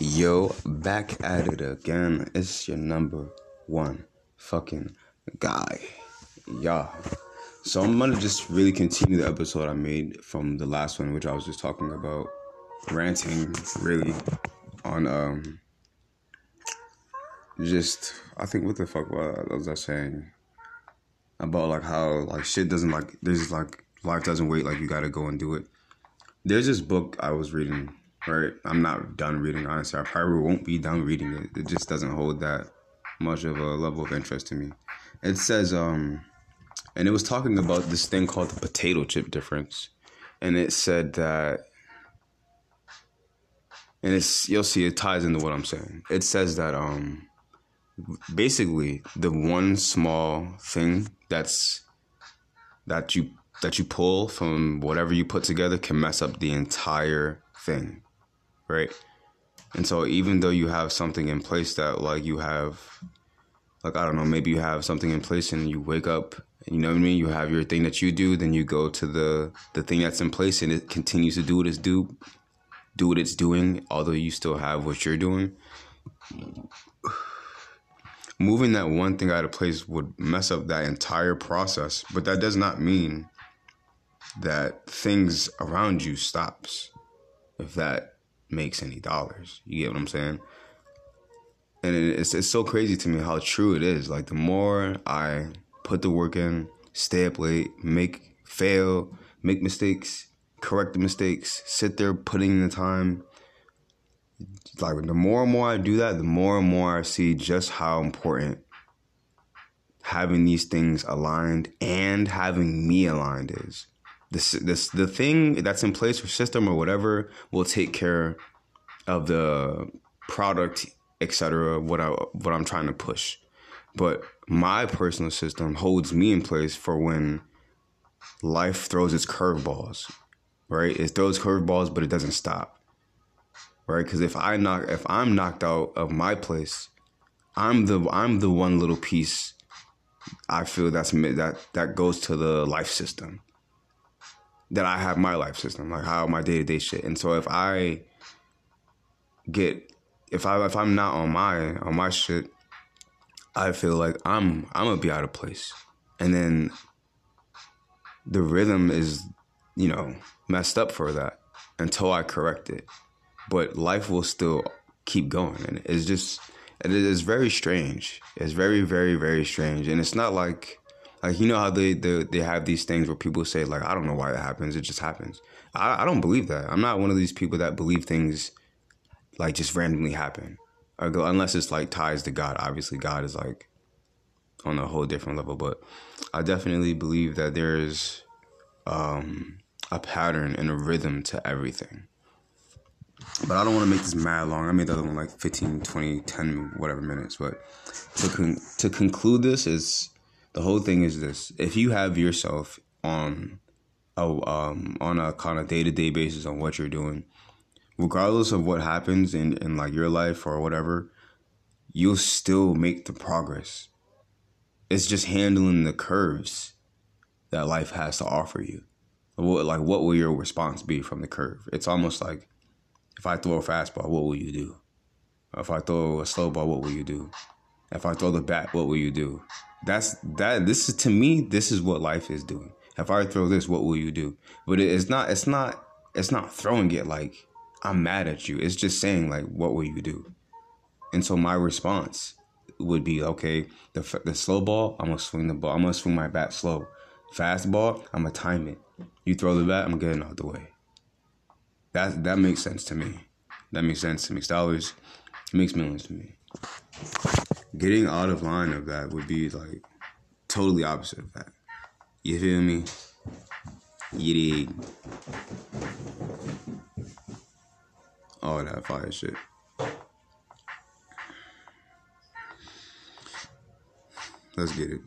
Yo, back at it again. It's your number one fucking guy. Yeah. So I'm gonna just really continue the episode I made from the last one, which I was just talking about ranting really on um just I think what the fuck was I saying? About like how like shit doesn't like there's like life doesn't wait like you gotta go and do it. There's this book I was reading right? I'm not done reading, honestly. I probably won't be done reading it. It just doesn't hold that much of a level of interest to me. It says, um, and it was talking about this thing called the potato chip difference. And it said that, and it's, you'll see it ties into what I'm saying. It says that, um, basically the one small thing that's, that you, that you pull from whatever you put together can mess up the entire thing right? And so even though you have something in place that like you have like I don't know, maybe you have something in place and you wake up you know what I mean, you have your thing that you do, then you go to the the thing that's in place and it continues to do what it's do do what it's doing, although you still have what you're doing. Moving that one thing out of place would mess up that entire process, but that does not mean that things around you stops. If that makes any dollars. You get what I'm saying? And it's it's so crazy to me how true it is. Like the more I put the work in, stay up late, make fail, make mistakes, correct the mistakes, sit there putting in the time. Like the more and more I do that, the more and more I see just how important having these things aligned and having me aligned is. This this the thing that's in place or system or whatever will take care of the product, etc. What I what I'm trying to push, but my personal system holds me in place for when life throws its curveballs. Right, it throws curveballs, but it doesn't stop. Right, because if I knock, if I'm knocked out of my place, I'm the I'm the one little piece I feel that's that that goes to the life system. That I have my life system, like how my day to day shit. And so if I get if I if I'm not on my on my shit, I feel like I'm I'm gonna be out of place, and then the rhythm is you know messed up for that until I correct it. But life will still keep going, and it's just it is very strange. It's very very very strange, and it's not like like you know how they, they they have these things where people say like I don't know why that happens. It just happens. I, I don't believe that. I'm not one of these people that believe things like just randomly happen. Unless it's like ties to God. Obviously, God is like on a whole different level. But I definitely believe that there's um, a pattern and a rhythm to everything. But I don't want to make this mad long. I made the other one like 15, 20, 10, whatever minutes. But to con- to conclude this is the whole thing is this: if you have yourself on a um, on a kind of day to day basis on what you're doing, regardless of what happens in, in like your life or whatever, you'll still make the progress. It's just handling the curves that life has to offer you. What, like, what will your response be from the curve? It's almost like if I throw a fastball, what will you do? If I throw a slow ball, what will you do? If I throw the bat, what will you do? That's that. This is to me. This is what life is doing. If I throw this, what will you do? But it's not. It's not. It's not throwing it like I'm mad at you. It's just saying like, what will you do? And so my response would be, okay, the the slow ball, I'm gonna swing the ball. I'm gonna swing my bat slow. Fast ball, I'm gonna time it. You throw the bat, I'm getting out the way. That that makes sense to me. That makes sense to me. Dollars makes millions to me. Getting out of line of that would be like totally opposite of that. You feel me? You all that fire shit. Let's get it.